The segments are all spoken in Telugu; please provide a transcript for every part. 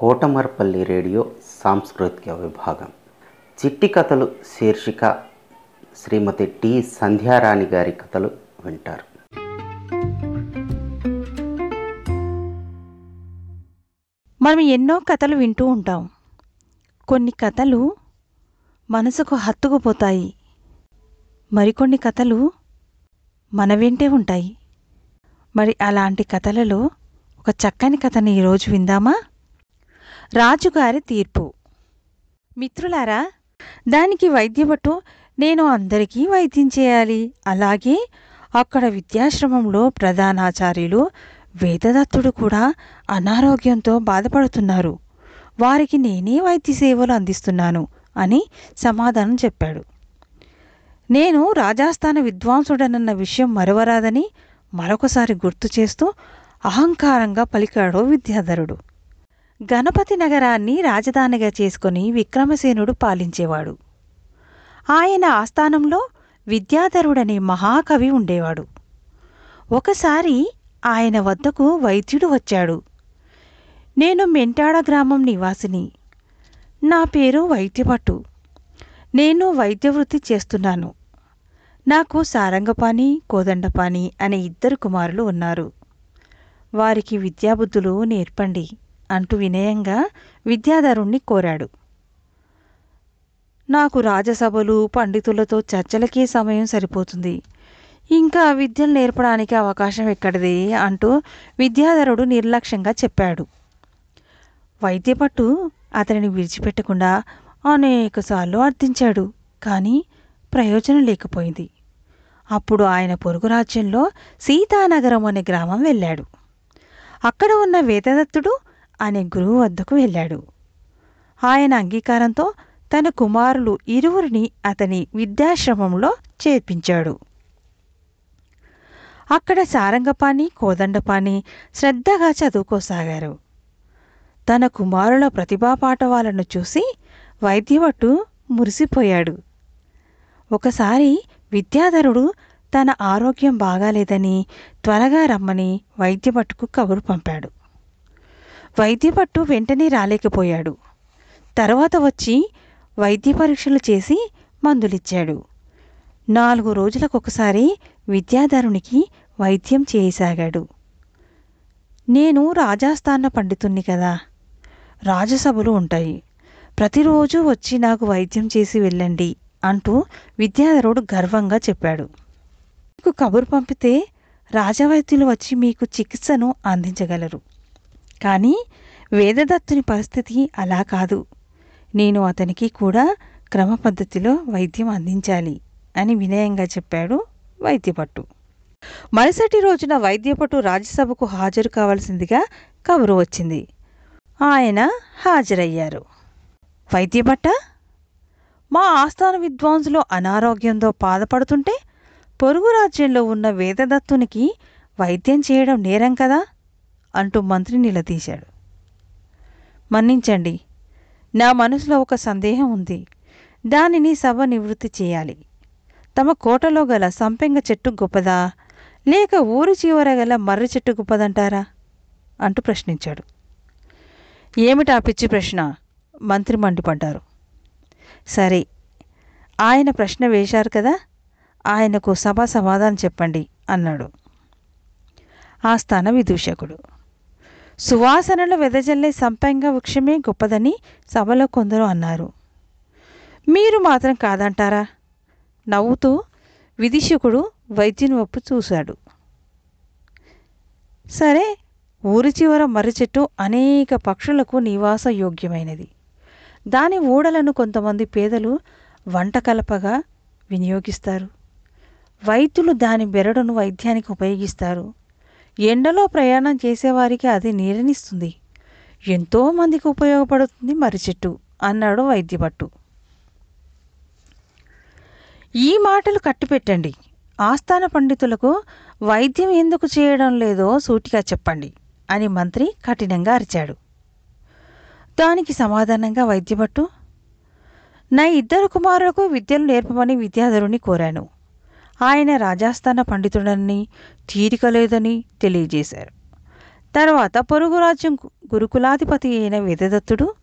కోటమర్పల్లి రేడియో సాంస్కృతిక విభాగం. చిట్టి కథలు శీర్షిక శ్రీమతి టి సంధ్యారాణి గారి కథలు వింటారు. మనం ఎన్నో కథలు వింటూ ఉంటాం. కొన్ని కథలు మనసుకు హత్తుకుపోతాయి. మరికొన్ని కథలు మన వెంటే ఉంటాయి. మరి అలాంటి కథలలో ఒక చక్కని కథని ఈరోజు విందామా? రాజుగారి తీర్పు. మిత్రులారా దానికి వైద్యభట్టు నేను అందరికీ వైద్యం చేయాలి. అలాగే అక్కడ విద్యాశ్రమంలో ప్రధానాచార్యులు వేదదత్తుడు కూడా అనారోగ్యంతో బాధపడుతున్నారు. వారికి నేనే వైద్య సేవలు అందిస్తున్నాను అని సమాధానం చెప్పాడు. నేను రాజాస్థాన విద్వాంసుడనన్న విషయం మరవరాదని మరొకసారి గుర్తు చేస్తూ అహంకారంగా పలికాడు విద్యాధరుడు. గణపతి నగరాన్ని రాజధానిగా చేసుకుని విక్రమసేనుడు పాలించేవాడు. ఆయన ఆస్థానంలో విద్యాధరుడనే మహాకవి ఉండేవాడు. ఒకసారి ఆయన వద్దకు వైద్యుడు వచ్చాడు. నేను మెంటాడ గ్రామం నివాసిని. నా పేరు వైద్యభట్టు నేను వైద్య వృత్తి చేస్తున్నాను. నాకు సారంగపాణి కోదండపాణి అనే ఇద్దరు కుమారులు ఉన్నారు. వారికి విద్యాబుద్ధులు నేర్పండి. అంటూ వినయంగా విద్యాధరుణ్ణి కోరాడు. నాకు రాజసభలు పండితులతో చర్చలకే సమయం సరిపోతుంది. ఇంకా విద్యలు నేర్పడానికి అవకాశం ఎక్కడిది అంటూ విద్యాధరుడు నిర్లక్ష్యంగా చెప్పాడు. వైద్యపట్టు అతనిని విడిచిపెట్టకుండా అనేకసార్లు అర్థించాడు కానీ ప్రయోజనం లేకపోయింది. అప్పుడు ఆయన పొరుగు రాజ్యంలో సీతానగరం అనే గ్రామం వెళ్ళాడు. అక్కడ ఉన్న వేదదత్తుడు అనే గురువు వద్దకు వెళ్ళాడు. ఆయన అంగీకారంతో తన కుమారులు ఇరువురిని అతని విద్యాశ్రమంలో చేర్పించాడు. అక్కడ సారంగపాణి కోదండపాణి శ్రద్ధగా చదువుకోసాగారు. తన కుమారుల ప్రతిభా పాఠవాలను చూసి వైద్యవట్టు మురిసిపోయాడు. ఒకసారి విద్యాధరుడు తన ఆరోగ్యం బాగాలేదని త్వరగా రమ్మని వైద్యభట్టుకు కబురు పంపాడు. వైద్యపట్టు వెంటనే రాలేకపోయాడు. తర్వాత వచ్చి వైద్య పరీక్షలు చేసి మందులిచ్చాడు. నాలుగు రోజులకొకసారి విద్యాధరునికి వైద్యం చేయసాగాడు. నేను రాజాస్థాన పండితుణ్ణి కదా. రాజసభలు ఉంటాయి. ప్రతిరోజు వచ్చి నాకు వైద్యం చేసి వెళ్ళండి అంటూ విద్యాధరుడు గర్వంగా చెప్పాడు. మీకు కబురు పంపితే రాజవైద్యులు వచ్చి మీకు చికిత్సను అందించగలరు. కానీ వేదదత్తుని పరిస్థితి అలా కాదు. నేను అతనికి కూడా క్రమ పద్ధతిలో వైద్యం అందించాలి అని వినయంగా చెప్పాడు వైద్యపట్టు. మరుసటి రోజున వైద్యపట్టు రాజ్యసభకు హాజరు కావాల్సిందిగా కబురు వచ్చింది. ఆయన హాజరయ్యారు. వైద్యభట్ట మా ఆస్థాన విద్వాంసులు అనారోగ్యంతో బాధపడుతుంటే పొరుగు రాజ్యంలో ఉన్న వేదదత్తునికి వైద్యం చేయడం నేరం కదా? అంటూ మంత్రి నిలదీశాడు. మన్నించండి నా మనసులో ఒక సందేహం ఉంది. దానిని సభ నివృత్తి చేయాలి. తమ కోటలో గల సంపెంగ చెట్టు గొప్పదా? లేక ఊరి చివర గల మర్రి చెట్టు గొప్పదంటారా? అంటూ ప్రశ్నించాడు. ఏమిటా పిచ్చి ప్రశ్న? మంత్రి మండిపడ్డారు. సరే ఆయన ప్రశ్న వేశారు కదా? ఆయనకు సభ సమాధానం చెప్పండి అన్నాడు. ఆ స్థాన విదూషకుడు. సువాసనలు వెదజల్లే సంపెంగ వృక్షమే గొప్పదని సభలో కొందరు అన్నారు. మీరు మాత్రం కాదంటారా? నవ్వుతూ విదిశకుడు వైద్యుని వైపు చూశాడు. సరే ఊరి చివర మర్రి చెట్టు అనేక పక్షులకు నివాస యోగ్యమైనది. దాని ఊడలను కొంతమంది పేదలు వంట కలపగా వినియోగిస్తారు. వైద్యులు దాని బెరడును వైద్యానికి ఉపయోగిస్తారు. ఎండలో ప్రయాణం చేసేవారికి అది నీరనిస్తుంది. ఎంతో మందికి ఉపయోగపడుతుంది మర్రి చెట్టు అన్నాడు వైద్యభట్టు. ఈ మాటలు కట్టిపెట్టండి. ఆస్థాన పండితులకు వైద్యం ఎందుకు చేయడం లేదో సూటిగా చెప్పండి అని మంత్రి కఠినంగా అరిచాడు. దానికి సమాధానంగా వైద్యభట్టు నా ఇద్దరు కుమారులకు విద్యను నేర్పమని విద్యాధరుని కోరాను. ఆయన రాజాస్థాన పండితుడని తీరిక లేదని తెలియజేశారు. తర్వాత పొరుగు రాజ్యం గురుకులాధిపతి అయిన వేదదత్తుడు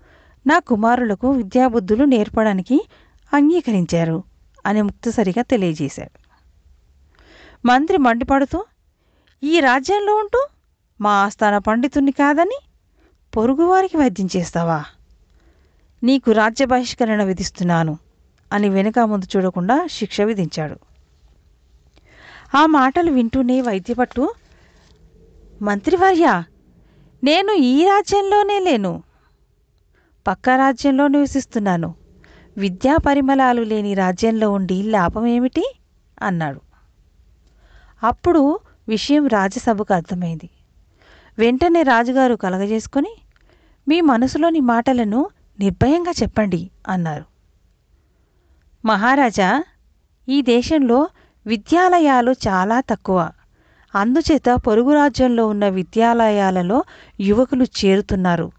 నా కుమారులకు విద్యాబుద్ధులు నేర్పడానికి అంగీకరించారు అని ముక్తసరిగా తెలియజేశాడు మంత్రి మండిపడుతూ ఈ రాజ్యంలో ఉంటూ మా ఆస్థాన పండితుణ్ణి కాదని పొరుగువారికి వైద్యం చేస్తావా? నీకు రాజ్య బహిష్కరణ విధిస్తున్నాను అని వెనుక ముందు చూడకుండా శిక్ష విధించాడు. ఆ మాటలు వింటూనే వైద్యపట్టు మంత్రివర్య నేను ఈ రాజ్యంలోనే లేను. పక్క రాజ్యంలో నివసిస్తున్నాను. విద్యా పరిమళాలు లేని రాజ్యంలో ఉండి లాభం ఏమిటి అన్నాడు. అప్పుడు విషయం రాజసభకు అర్థమైంది. వెంటనే రాజుగారు కలగజేసుకొని మీ మనసులోని మాటలను నిర్భయంగా చెప్పండి అన్నారు. మహారాజా ఈ దేశంలో విద్యాలయాలు చాలా తక్కువ. అందుచేత పొరుగు రాజ్యంలో ఉన్న విద్యాలయాలలో యువకులు చేరుతున్నారు.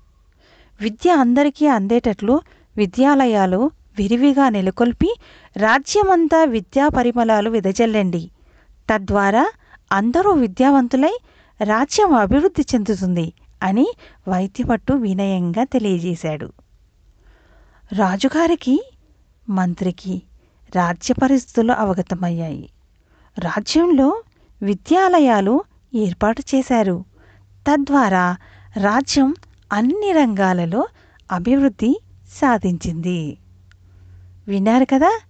విద్య అందరికీ అందేటట్లు విద్యాలయాలు విరివిగా నెలకొల్పి రాజ్యమంతా విద్యా పరిమళాలు వెదజల్లండి. తద్వారా అందరూ విద్యావంతులై రాజ్యం అభివృద్ధి చెందుతుంది అని వైద్యపట్టు వినయంగా తెలియజేశాడు. రాజుగారికి మంత్రికి రాజ్య పరిస్థితులు అవగతమయ్యాయి. రాజ్యంలో విద్యాలయాలు ఏర్పాటు చేశారు. తద్వారా రాజ్యం అన్ని రంగాలలో అభివృద్ధి సాధించింది. విన్నారు కదా?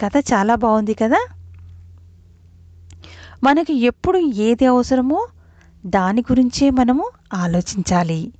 కథ చాలా బాగుంది కదా? మనకు ఎప్పుడు ఏది అవసరమో దాని గురించే మనము ఆలోచించాలి.